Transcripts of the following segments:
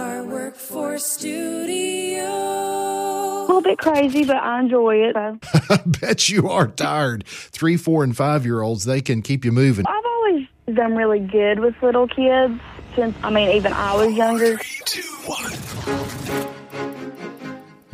VR Workforce Studio. A little bit crazy, but I enjoy it. So. I bet you are tired. Three, four, and five year olds, they can keep you moving. I've always done really good with little kids since, I mean, even I was younger.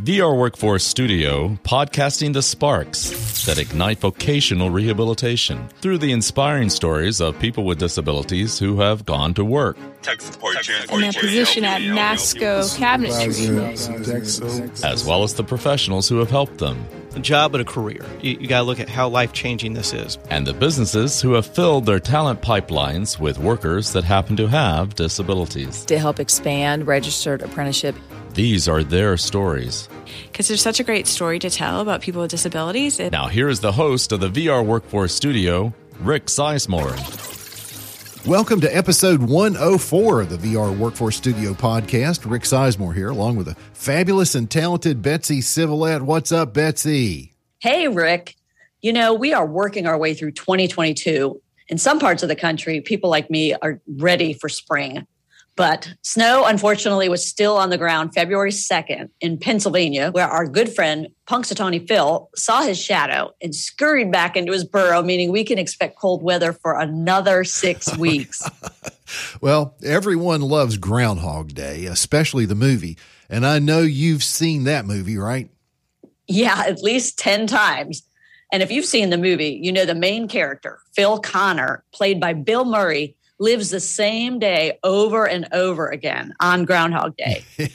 VR Workforce Studio, podcasting the sparks that ignite vocational rehabilitation through the inspiring stories of people with disabilities who have gone to work. in a position at Masco Cabinetry. as well as the professionals who have helped them, a job and a career. You, you got to look at how life changing this is. and the businesses who have filled their talent pipelines with workers that happen to have disabilities. to help expand registered apprenticeship. These are their stories. Because there's such a great story to tell about people with disabilities. It- Now, here is the host of the VR Workforce Studio, Rick Sizemore. Welcome to episode 104 of the VR Workforce Studio podcast. Rick Sizemore here, along with a fabulous and talented Betsy Civilette. What's up, Betsy? Hey, Rick. You know, we are working our way through 2022. In some parts of the country, people like me are ready for spring. But snow, unfortunately, was still on the ground February 2nd in Pennsylvania, where our good friend Punxsutawney Phil saw his shadow and scurried back into his burrow, meaning we can expect cold weather for another six oh, weeks. Well, everyone loves Groundhog Day, especially the movie. And I know you've seen that movie, right? Yeah, at least 10 times. And if you've seen the movie, you know the main character, Phil Connor, played by Bill Murray, lives the same day over and over again on Groundhog Day.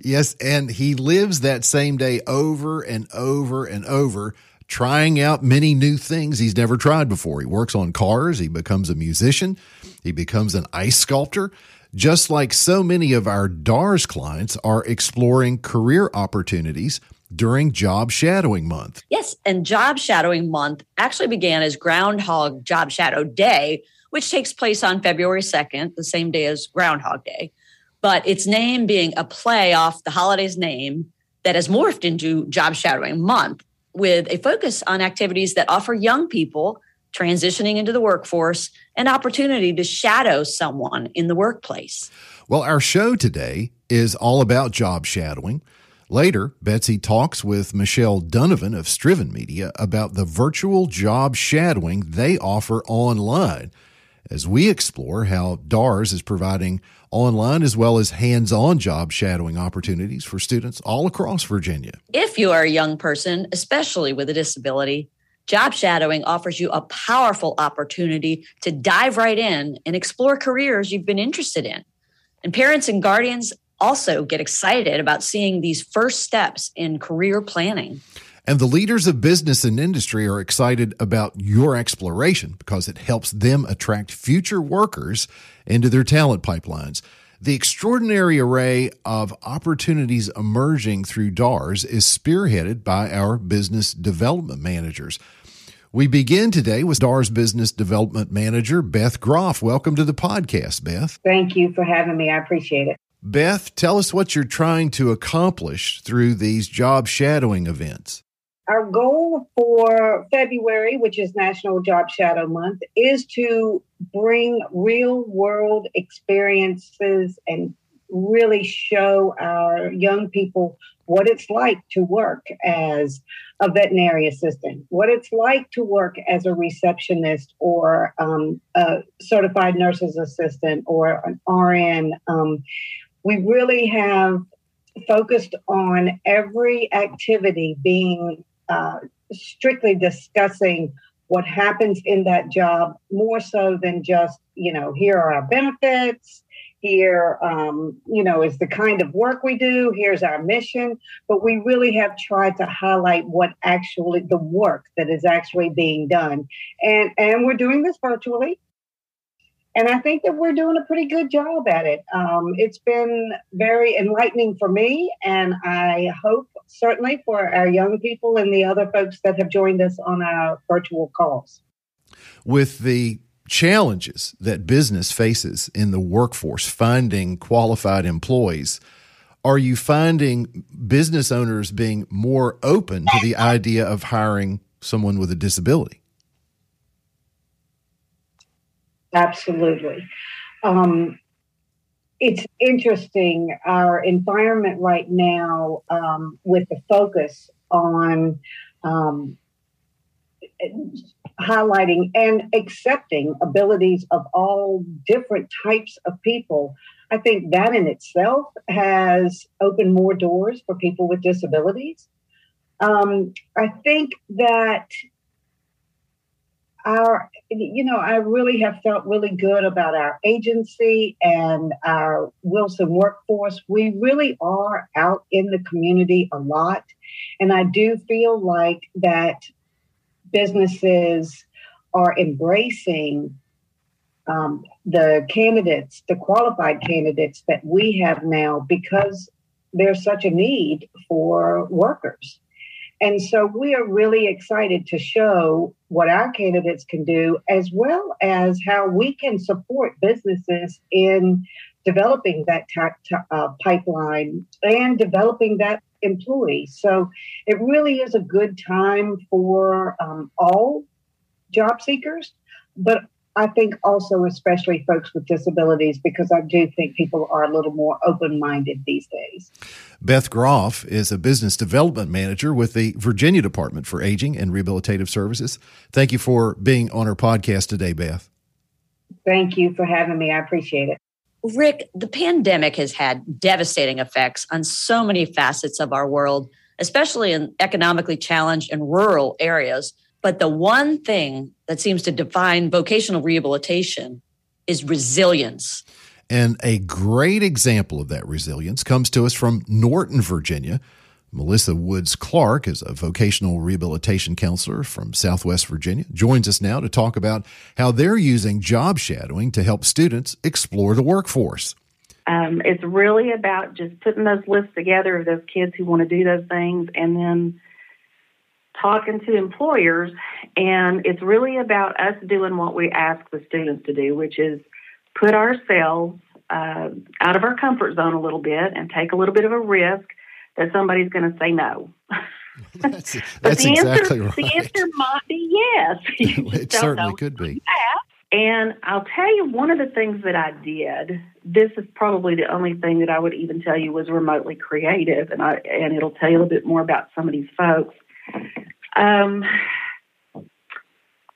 Yes, and he lives that same day over and over and over, trying out many new things he's never tried before. He works on cars, he becomes a musician, he becomes an ice sculptor. Just like so many of our DARS clients are exploring career opportunities during Job Shadowing Month. yes, and Job Shadowing Month actually began as Groundhog Job Shadow Day, which takes place on February 2nd, the same day as Groundhog Day. But its name being a play off the holiday's name that has morphed into Job Shadowing Month with a focus on activities that offer young people transitioning into the workforce an opportunity to shadow someone in the workplace. Well, our show today is all about job shadowing. Later, Betsy talks with Michelle Donovan of Strivven Media about the virtual job shadowing they offer online as we explore how DARS is providing online as well as hands on job shadowing opportunities for students all across Virginia. If you are a young person, especially with a disability, job shadowing offers you a powerful opportunity to dive right in and explore careers you've been interested in. And parents and guardians also get excited about seeing these first steps in career planning. And the leaders of business and industry are excited about your exploration because it helps them attract future workers into their talent pipelines. The extraordinary array of opportunities emerging through DARS is spearheaded by our business development managers. We begin today with DARS Business Development Manager Beth Groff. Welcome to the podcast, Beth. Thank you for having me. I appreciate it. Beth, tell us what you're trying to accomplish through these job shadowing events. Our goal for February, which is National Job Shadow Month, is to bring real world experiences and really show our young people what it's like to work as a veterinary assistant, what it's like to work as a receptionist or um, a certified nurse's assistant or an RN. Um, we really have focused on every activity being uh, strictly discussing what happens in that job more so than just you know here are our benefits here um, you know is the kind of work we do here's our mission. But we really have tried to highlight what actually the work that is actually being done. And and we're doing this virtually and I think that we're doing a pretty good job at it. Um, it's been very enlightening for me, and I hope certainly for our young people and the other folks that have joined us on our virtual calls. With the challenges that business faces in the workforce, finding qualified employees, are you finding business owners being more open to the idea of hiring someone with a disability? Absolutely. Um, it's interesting our environment right now um, with the focus on um, highlighting and accepting abilities of all different types of people. I think that in itself has opened more doors for people with disabilities. Um, I think that our, you know, I really have felt really good about our agency and our Wilson workforce. We really are out in the community a lot. And I do feel like that businesses are embracing um, the candidates, the qualified candidates that we have now because there's such a need for workers. And so we are really excited to show what our candidates can do, as well as how we can support businesses in developing that uh, pipeline and developing that employee. So it really is a good time for um, all job seekers, but I think also, especially folks with disabilities, because I do think people are a little more open minded these days. Beth Groff is a business development manager with the Virginia Department for Aging and Rehabilitative Services. Thank you for being on our podcast today, Beth. Thank you for having me. I appreciate it. Rick, the pandemic has had devastating effects on so many facets of our world, especially in economically challenged and rural areas. But the one thing that seems to define vocational rehabilitation is resilience. And a great example of that resilience comes to us from Norton, Virginia. Melissa Woods Clark is a vocational rehabilitation counselor from Southwest Virginia, joins us now to talk about how they're using job shadowing to help students explore the workforce. Um, it's really about just putting those lists together of those kids who want to do those things and then talking to employers, and it's really about us doing what we ask the students to do, which is put ourselves uh, out of our comfort zone a little bit and take a little bit of a risk that somebody's going to say no. that's, that's the exactly answer, right. The answer might be yes. it certainly could be. And I'll tell you, one of the things that I did. This is probably the only thing that I would even tell you was remotely creative, and I and it'll tell you a little bit more about some of these folks. Um,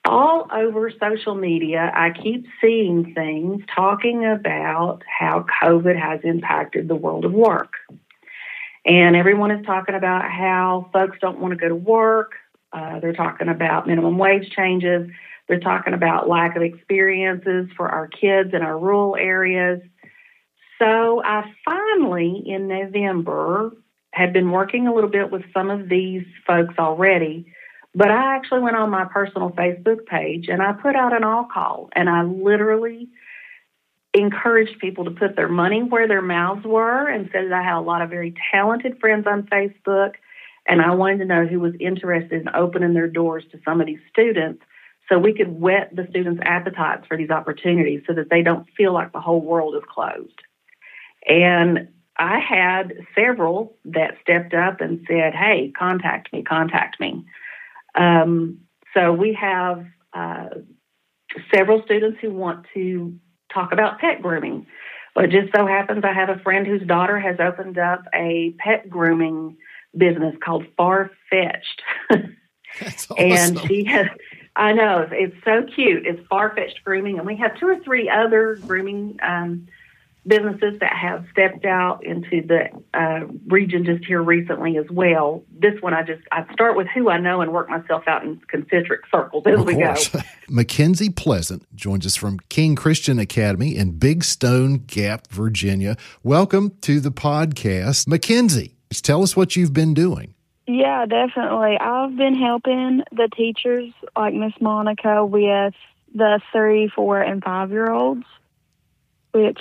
all over social media, I keep seeing things talking about how COVID has impacted the world of work. And everyone is talking about how folks don't want to go to work. Uh, they're talking about minimum wage changes. They're talking about lack of experiences for our kids in our rural areas. So I finally, in November, had been working a little bit with some of these folks already, but I actually went on my personal Facebook page and I put out an all call and I literally encouraged people to put their money where their mouths were and said that I had a lot of very talented friends on Facebook and I wanted to know who was interested in opening their doors to some of these students so we could whet the students' appetites for these opportunities so that they don't feel like the whole world is closed. And I had several that stepped up and said, "Hey, contact me, contact me." Um, so we have uh, several students who want to talk about pet grooming. But it just so happens I have a friend whose daughter has opened up a pet grooming business called Far Fetched. awesome. and she has I know it's so cute. It's Far Fetched Grooming, and we have two or three other grooming um, businesses that have stepped out into the uh, region just here recently as well. This one, I just I start with who I know and work myself out in concentric circles as of we course. go. Mackenzie Pleasant joins us from King Christian Academy in Big Stone Gap, Virginia. Welcome to the podcast, Mackenzie. Tell us what you've been doing. Yeah, definitely. I've been helping the teachers like Miss Monica with the three, four, and five year olds, which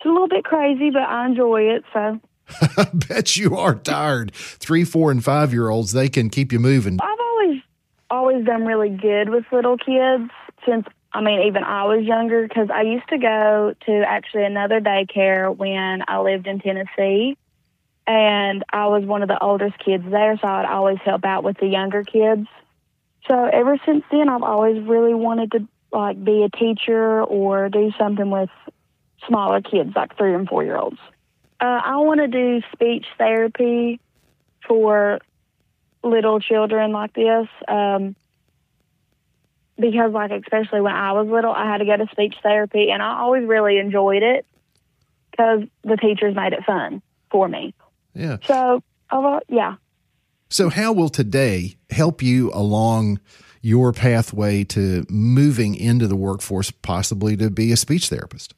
is a little bit crazy, but I enjoy it. So I bet you are tired. Three, four, and five year olds, they can keep you moving. I've always always done really good with little kids since I mean even I was younger because I used to go to actually another daycare when I lived in Tennessee and I was one of the oldest kids there, so I'd always help out with the younger kids. So ever since then, I've always really wanted to like be a teacher or do something with smaller kids, like three and four year olds. Uh, I want to do speech therapy for little children like this. Um, because, like, especially when I was little, I had to go to speech therapy, and I always really enjoyed it because the teachers made it fun for me. Yeah. So, uh, yeah. So, how will today help you along your pathway to moving into the workforce, possibly to be a speech therapist?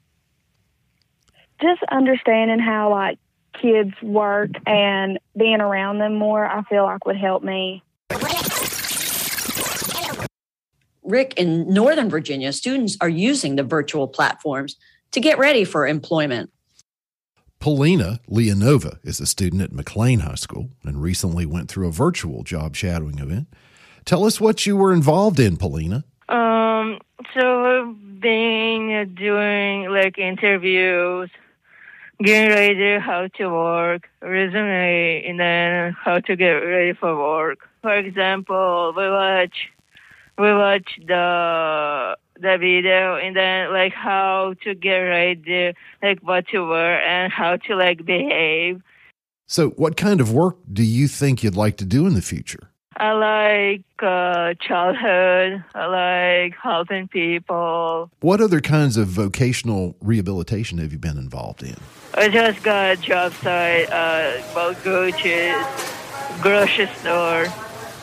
Just understanding how like kids work and being around them more, I feel like would help me. Rick, in Northern Virginia, students are using the virtual platforms to get ready for employment. Polina Leonova is a student at McLean High School and recently went through a virtual job shadowing event. Tell us what you were involved in, Polina. Um, so I've been doing like interviews, getting ready how to work, resume, and then how to get ready for work. For example, we watch we watch the the video and then like how to get ready, like what to wear and how to like behave. So, what kind of work do you think you'd like to do in the future? I like uh, childhood. I like helping people. What other kinds of vocational rehabilitation have you been involved in? I just got a job site uh, about Gucci's grocery store.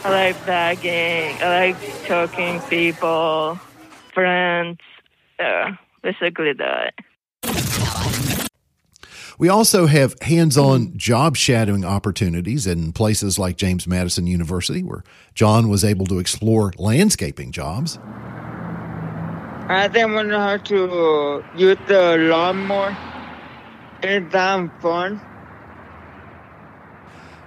I like bagging. I like talking people, friends. Yeah, basically that. We also have hands on job shadowing opportunities in places like James Madison University, where John was able to explore landscaping jobs. I think I know how to use the uh, lawnmower. It's damn fun.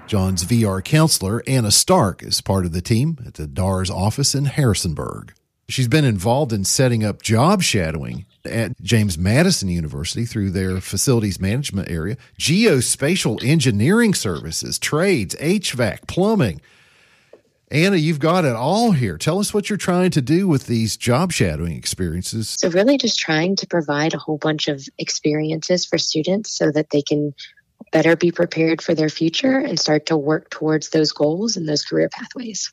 John's VR counselor, Anna Stark, is part of the team at the DARS office in Harrisonburg. She's been involved in setting up job shadowing at James Madison University through their facilities management area, geospatial engineering services, trades, HVAC, plumbing. Anna, you've got it all here. Tell us what you're trying to do with these job shadowing experiences. So, really, just trying to provide a whole bunch of experiences for students so that they can better be prepared for their future and start to work towards those goals and those career pathways.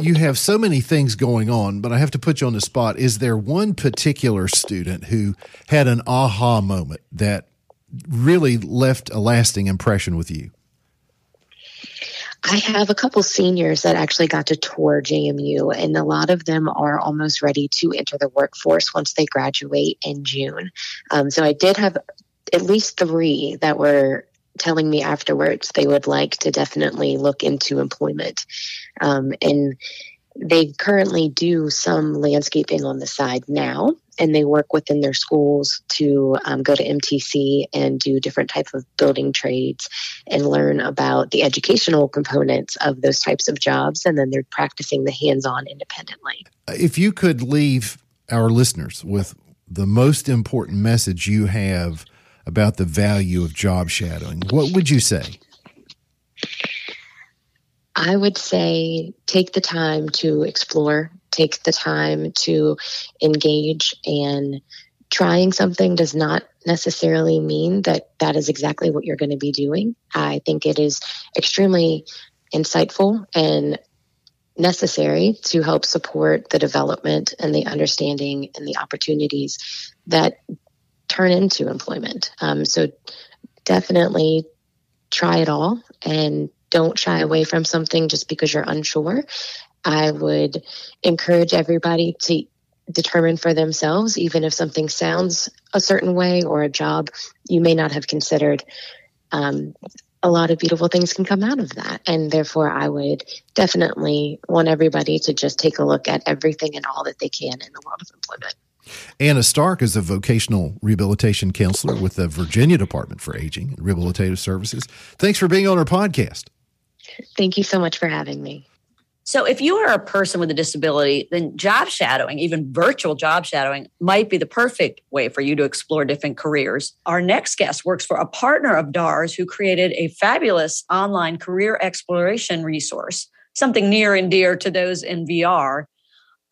You have so many things going on, but I have to put you on the spot. Is there one particular student who had an aha moment that really left a lasting impression with you? I have a couple seniors that actually got to tour JMU, and a lot of them are almost ready to enter the workforce once they graduate in June. Um, so I did have at least three that were telling me afterwards they would like to definitely look into employment. Um, and they currently do some landscaping on the side now and they work within their schools to um, go to mtc and do different types of building trades and learn about the educational components of those types of jobs and then they're practicing the hands-on independently if you could leave our listeners with the most important message you have about the value of job shadowing, what would you say? I would say take the time to explore, take the time to engage, and trying something does not necessarily mean that that is exactly what you're going to be doing. I think it is extremely insightful and necessary to help support the development and the understanding and the opportunities that turn into employment. Um, so definitely try it all and don't shy away from something just because you're unsure. I would encourage everybody to determine for themselves, even if something sounds a certain way or a job you may not have considered. Um, a lot of beautiful things can come out of that. And therefore, I would definitely want everybody to just take a look at everything and all that they can in the world of employment. Anna Stark is a vocational rehabilitation counselor with the Virginia Department for Aging and Rehabilitative Services. Thanks for being on our podcast. Thank you so much for having me. So, if you are a person with a disability, then job shadowing, even virtual job shadowing, might be the perfect way for you to explore different careers. Our next guest works for a partner of DARS who created a fabulous online career exploration resource, something near and dear to those in VR.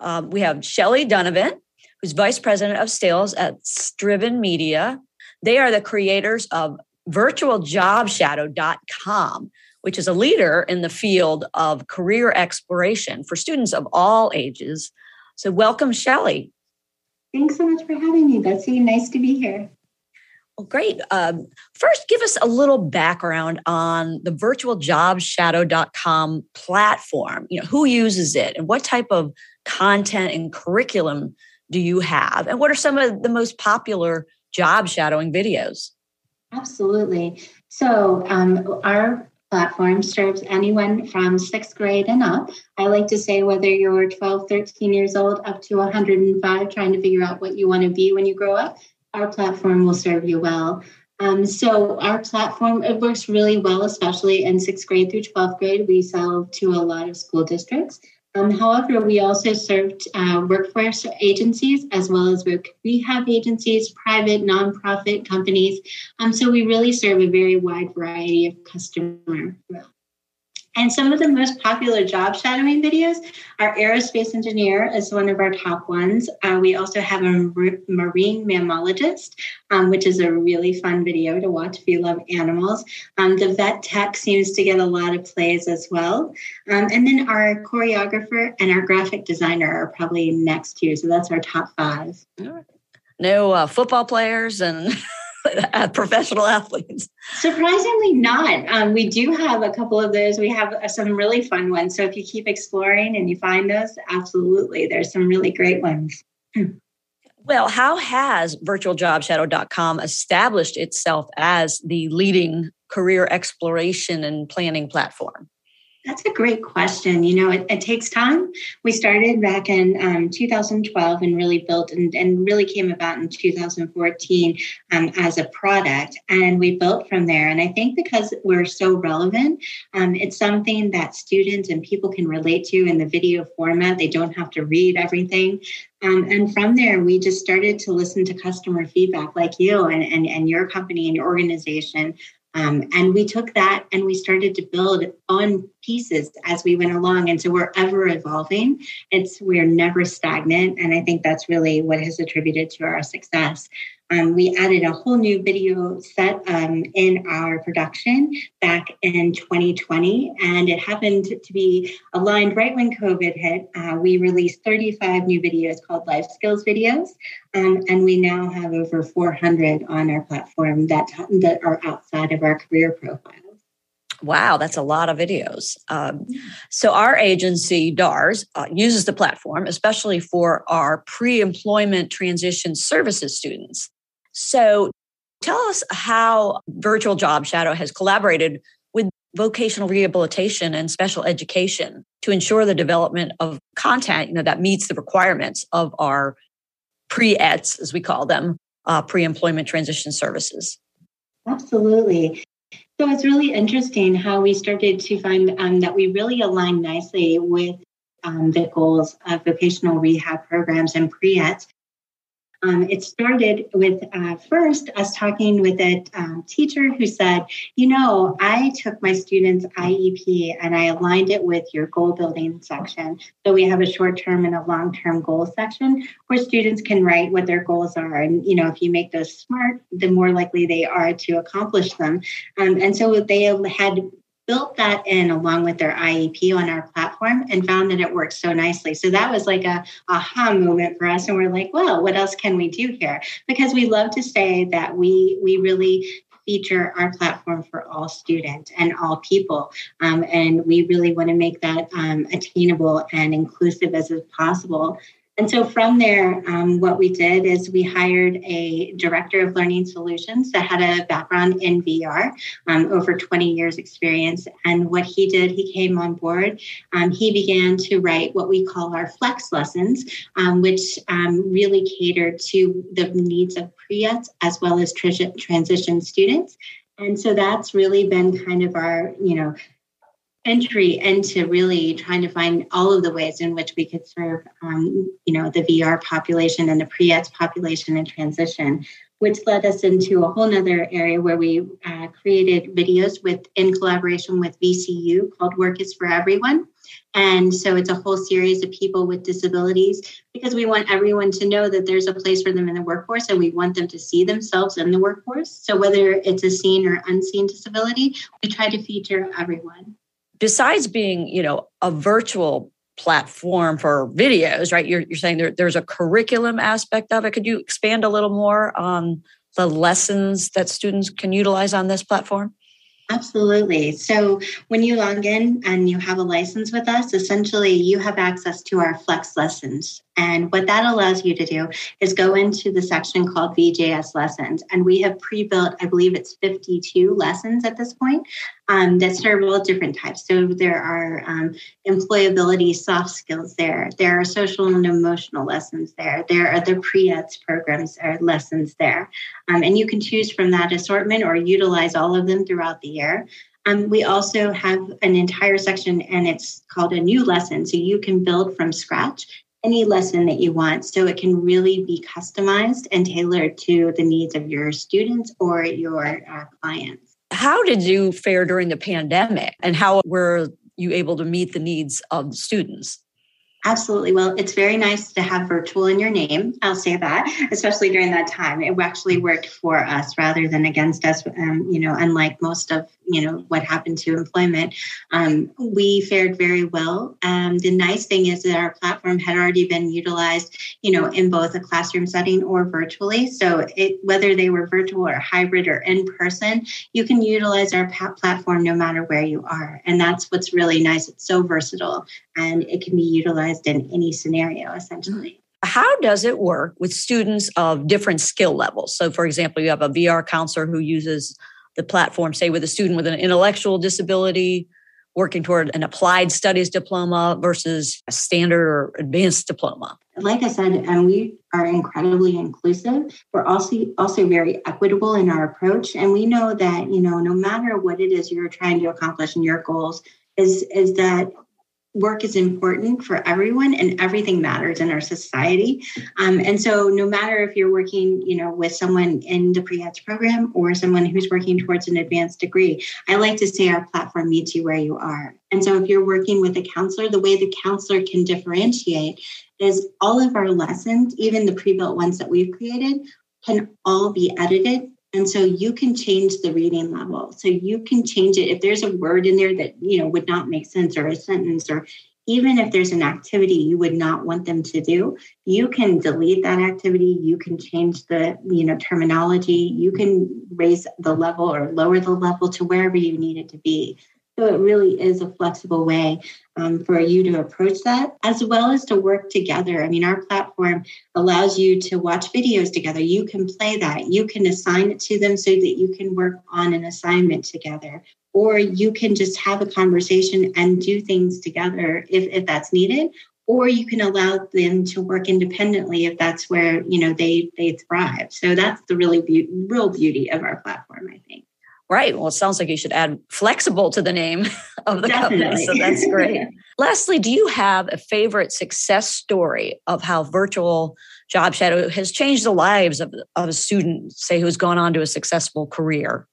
Um, we have Shelly Donovan, who's vice president of sales at Strivven Media. They are the creators of virtualjobshadow.com, which is a leader in the field of career exploration for students of all ages. So, welcome, Shelly. Thanks so much for having me, Betsy. Nice to be here. Well, great. Um, first, give us a little background on the virtualjobshadow.com platform. You know, who uses it and what type of content and curriculum do you have? And what are some of the most popular job shadowing videos? Absolutely. So, um, our platform serves anyone from sixth grade and up. I like to say whether you're 12, 13 years old, up to 105, trying to figure out what you want to be when you grow up, our platform will serve you well. Um, so our platform it works really well, especially in sixth grade through 12th grade. We sell to a lot of school districts. Um, however, we also served uh, workforce agencies as well as rehab agencies, private, nonprofit companies. Um, so we really serve a very wide variety of customer and some of the most popular job shadowing videos are aerospace engineer is one of our top ones. Uh, we also have a marine mammologist, um, which is a really fun video to watch if you love animals. Um, the vet tech seems to get a lot of plays as well. Um, and then our choreographer and our graphic designer are probably next to. So that's our top five. No uh, football players and professional athletes? Surprisingly, not. Um, we do have a couple of those. We have uh, some really fun ones. So if you keep exploring and you find those, absolutely, there's some really great ones. Well, how has virtualjobshadow.com established itself as the leading career exploration and planning platform? That's a great question. You know, it, it takes time. We started back in um, 2012 and really built and, and, really came about in 2014 um, as a product. And we built from there. And I think because we're so relevant, um, it's something that students and people can relate to in the video format. They don't have to read everything. Um, and from there, we just started to listen to customer feedback like you and, and, and your company and your organization um, and we took that and we started to build on pieces as we went along. And so we're ever evolving. It's we're never stagnant. And I think that's really what has attributed to our success. Um, we added a whole new video set um, in our production back in 2020, and it happened to be aligned right when COVID hit. Uh, we released 35 new videos called Life Skills Videos, um, and we now have over 400 on our platform that, that are outside of our career profile. Wow, that's a lot of videos. Um, so, our agency, DARS, uh, uses the platform, especially for our pre employment transition services students. So, tell us how Virtual Job Shadow has collaborated with vocational rehabilitation and special education to ensure the development of content you know, that meets the requirements of our pre-ETS, as we call them, uh, pre-employment transition services. Absolutely. So it's really interesting how we started to find um, that we really align nicely with um, the goals of vocational rehab programs and pre-ETS um, it started with uh, first us talking with a um, teacher who said, You know, I took my students' IEP and I aligned it with your goal building section. So we have a short term and a long term goal section where students can write what their goals are. And, you know, if you make those smart, the more likely they are to accomplish them. Um, and so they had built that in along with their IEP on our platform and found that it worked so nicely. So that was like a aha moment for us. And we're like, well, what else can we do here? Because we love to say that we we really feature our platform for all students and all people. Um, and we really want to make that um, attainable and inclusive as possible. And so from there, um, what we did is we hired a director of learning solutions that had a background in VR, um, over 20 years experience. And what he did, he came on board. Um, he began to write what we call our flex lessons, um, which um, really cater to the needs of pre-ETS as well as transition students. And so that's really been kind of our, you know, entry into really trying to find all of the ways in which we could serve, um, you know, the VR population and the pre-ETS population in transition. which led us into a whole nother area where we uh, created videos with in collaboration with VCU called Work is for Everyone. And so it's a whole series of people with disabilities because we want everyone to know that there's a place for them in the workforce and we want them to see themselves in the workforce. So whether it's a seen or unseen disability, we try to feature everyone. Besides being, you know, a virtual platform for videos, right? You're, you're saying there, there's a curriculum aspect of it. Could you expand a little more on the lessons that students can utilize on this platform? Absolutely. So when you log in and you have a license with us, essentially you have access to our flex lessons. And what that allows you to do is go into the section called VJS lessons. And we have pre built, I believe it's 52 lessons at this point um, that serve all different types. So there are um, employability, soft skills there. There are social and emotional lessons there. There are the pre-ETS programs or lessons there. Um, and you can choose from that assortment or utilize all of them throughout the year. Um, we also have an entire section and it's called a new lesson. So you can build from scratch any lesson that you want so it can really be customized and tailored to the needs of your students or your uh, clients. How did you fare during the pandemic and how were you able to meet the needs of the students? Absolutely. Well, it's very nice to have virtual in your name. I'll say that, especially during that time. It actually worked for us rather than against us. Um, you know, unlike most of you know what happened to employment. Um, we fared very well. Um, the nice thing is that our platform had already been utilized you know in both a classroom setting or virtually. So it, whether they were virtual or hybrid or in person you can utilize our platform no matter where you are. And that's what's really nice. It's so versatile and it can be utilized in any scenario essentially. How does it work with students of different skill levels? So, for example, you have a VR counselor who uses the platform, say with a student with an intellectual disability working toward an applied studies diploma versus a standard or advanced diploma? Like I said, and we are incredibly inclusive. We're also also very equitable in our approach, and we know that you know no matter what it is you're trying to accomplish in your goals, is is that work is important for everyone and everything matters in our society. Um, and so no matter if you're working you know with someone in the pre-ETS program or someone who's working towards an advanced degree i like to say our platform meets you where you are. And so if you're working with a counselor the way the counselor can differentiate is all of our lessons even the pre-built ones that we've created can all be edited and so you can change the reading level. So you can change it if there's a word in there that, you know, would not make sense or a sentence or even if there's an activity you would not want them to do, you can delete that activity, you can change the, you know, terminology, you can raise the level or lower the level to wherever you need it to be. So it really is a flexible way um, for you to approach that, as well as to work together. I mean, our platform allows you to watch videos together. You can play that. You can assign it to them so that you can work on an assignment together. Or you can just have a conversation and do things together if, if that's needed. Or you can allow them to work independently if that's where you know they they thrive. So that's the really be- real beauty of our platform, I think. Right. Well, it sounds like you should add flexible to the name of the Definitely. company. So that's great. Lastly, do you have a favorite success story of how virtual job shadow has changed the lives of, of a student, say, who's gone on to a successful career?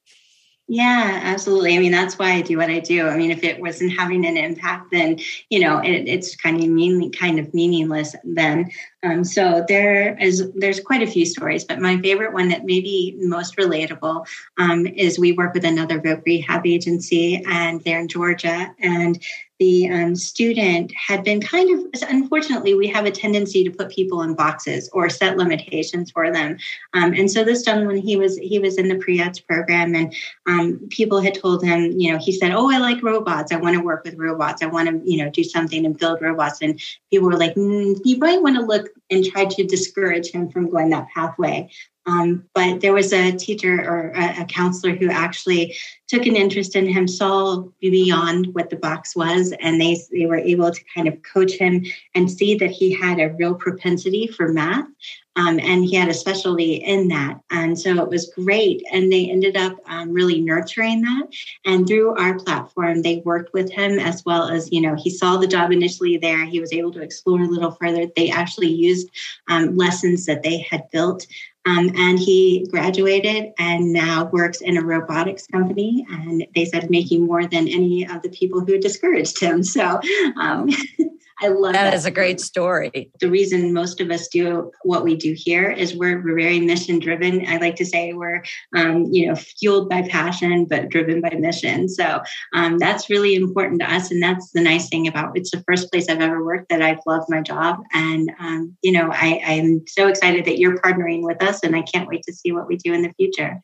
Yeah, absolutely. I mean, that's why I do what I do. I mean, if it wasn't having an impact, then you know, it, it's kind of mean, kind of meaningless. Then, um, so there is there's quite a few stories, but my favorite one that may be most relatable um, is we work with another voc rehab agency, and they're in Georgia, and the um, student had been kind of unfortunately we have a tendency to put people in boxes or set limitations for them. Um, and so this gentleman he was he was in the pre-ETS program and um, people had told him you know he said oh i like robots. I want to work with robots. I want to you know do something and build robots. And people were like mm, you might want to look and try to discourage him from going that pathway um, but there was a teacher or a, a, counselor who actually took an interest in him, saw beyond what the box was, and they, they were able to kind of coach him and see that he had a real propensity for math. Um, and he had a specialty in that. And so it was great. And they ended up um, really nurturing that. And through our platform, they worked with him as well as, you know, he saw the job initially there. He was able to explore a little further. They actually used um, lessons that they had built Um, and he graduated and now works in a robotics company. And they said making more than any of the people who discouraged him. So um, I love that. That is a great story. The reason most of us do what we do here is we're, we're very mission driven. I like to say we're, um, you know, fueled by passion, but driven by mission. So um, that's really important to us. And that's the nice thing about it's the first place I've ever worked that I've loved my job. And, um, you know, I, I'm so excited that you're partnering with us and I can't wait to see what we do in the future.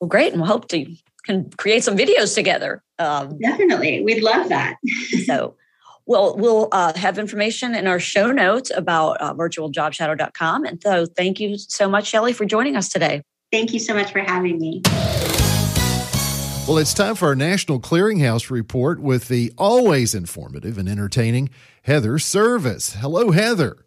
Well, great. And we'll hope to can create some videos together. Um, Definitely. We'd love that. so well, we'll uh, have information in our show notes about uh, virtualjobshadow.com. And so thank you so much, Shelly, for joining us today. Thank you so much for having me. Well, it's time for our National Clearinghouse report with the always informative and entertaining Heather Service. Hello, Heather.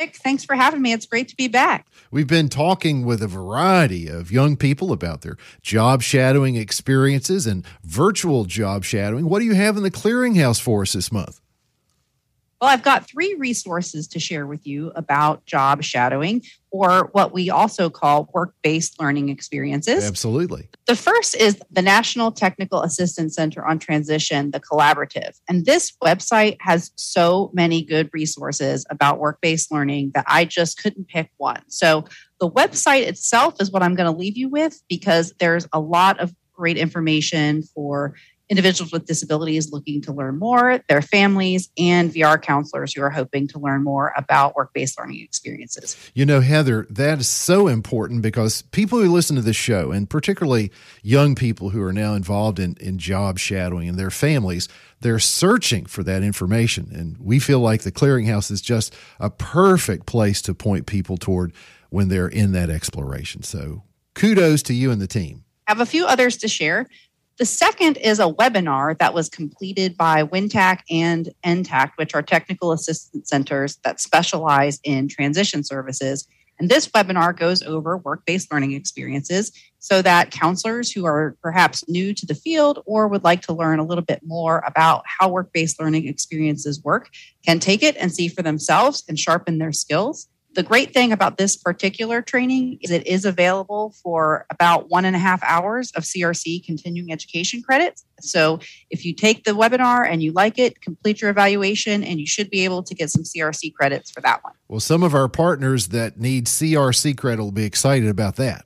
Thanks for having me. It's great to be back. We've been talking with a variety of young people about their job shadowing experiences and virtual job shadowing. What do you have in the clearinghouse for us this month? Well, I've got three resources to share with you about job shadowing, or what we also call work based learning experiences. Absolutely. The first is the National Technical Assistance Center on Transition, the Collaborative. And this website has so many good resources about work based learning that I just couldn't pick one. So the website itself is what I'm going to leave you with because there's a lot of great information for individuals with disabilities looking to learn more, their families, and VR counselors who are hoping to learn more about work based learning experiences. You know, Heather, that is so important because people who listen to this show, and particularly young people who are now involved in, in job shadowing and their families, they're searching for that information. And we feel like the clearinghouse is just a perfect place to point people toward when they're in that exploration. So kudos to you and the team. I have a few others to share. The second is a webinar that was completed by WINTAC and NTACT, which are technical assistance centers that specialize in transition services. And this webinar goes over work based learning experiences so that counselors who are perhaps new to the field or would like to learn a little bit more about how work based learning experiences work can take it and see for themselves and sharpen their skills. The great thing about this particular training is it is available for about one and a half hours of CRC continuing education credits. So if you take the webinar and you like it, complete your evaluation, and you should be able to get some CRC credits for that one. Well, some of our partners that need CRC credit will be excited about that.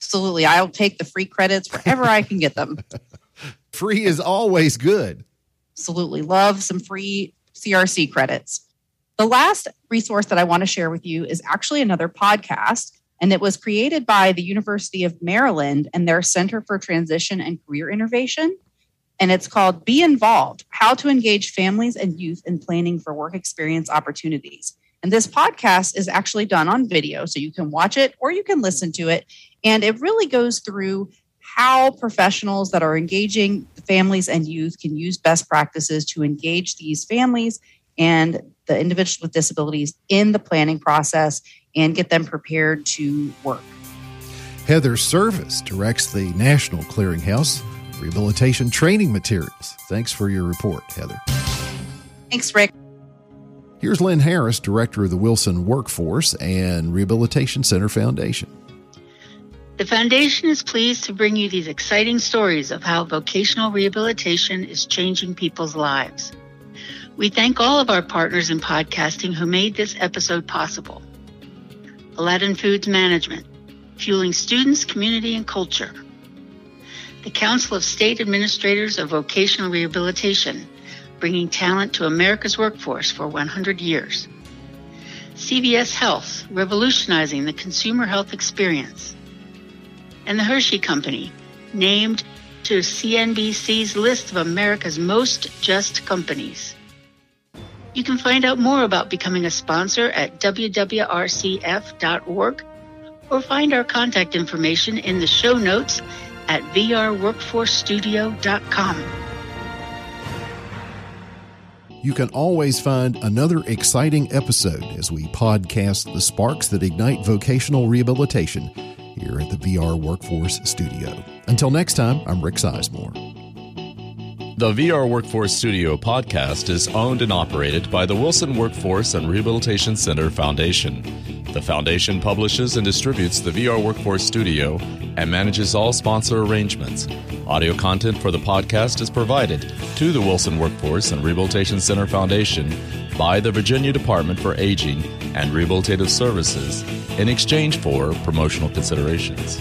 Absolutely. I'll take the free credits wherever I can get them. free is always good. Absolutely. Love some free CRC credits. The last resource that I want to share with you is actually another podcast, and it was created by the University of Maryland and their Center for Transition and Career Innovation. And it's called Be Involved How to Engage Families and Youth in Planning for Work Experience Opportunities. And this podcast is actually done on video, so you can watch it or you can listen to it. And it really goes through how professionals that are engaging families and youth can use best practices to engage these families and the individuals with disabilities in the planning process and get them prepared to work. Heather Service directs the National Clearinghouse Rehabilitation Training Materials. Thanks for your report, Heather. Thanks, Rick. Here's Lynn Harris, Director of the Wilson Workforce and Rehabilitation Center Foundation. The Foundation is pleased to bring you these exciting stories of how vocational rehabilitation is changing people's lives. We thank all of our partners in podcasting who made this episode possible. Aladdin Foods Management, fueling students, community, and culture. The Council of State Administrators of Vocational Rehabilitation, bringing talent to America's workforce for 100 years. CVS Health, revolutionizing the consumer health experience. And the Hershey Company, named to CNBC's list of America's most just companies. You can find out more about becoming a sponsor at wwrcf.org or find our contact information in the show notes at vrworkforcestudio.com. You can always find another exciting episode as we podcast the sparks that ignite vocational rehabilitation here at the VR Workforce Studio. Until next time, I'm Rick Sizemore. The VR Workforce Studio podcast is owned and operated by the Wilson Workforce and Rehabilitation Center Foundation. The Foundation publishes and distributes the VR Workforce Studio and manages all sponsor arrangements. Audio content for the podcast is provided to the Wilson Workforce and Rehabilitation Center Foundation by the Virginia Department for Aging and Rehabilitative Services in exchange for promotional considerations.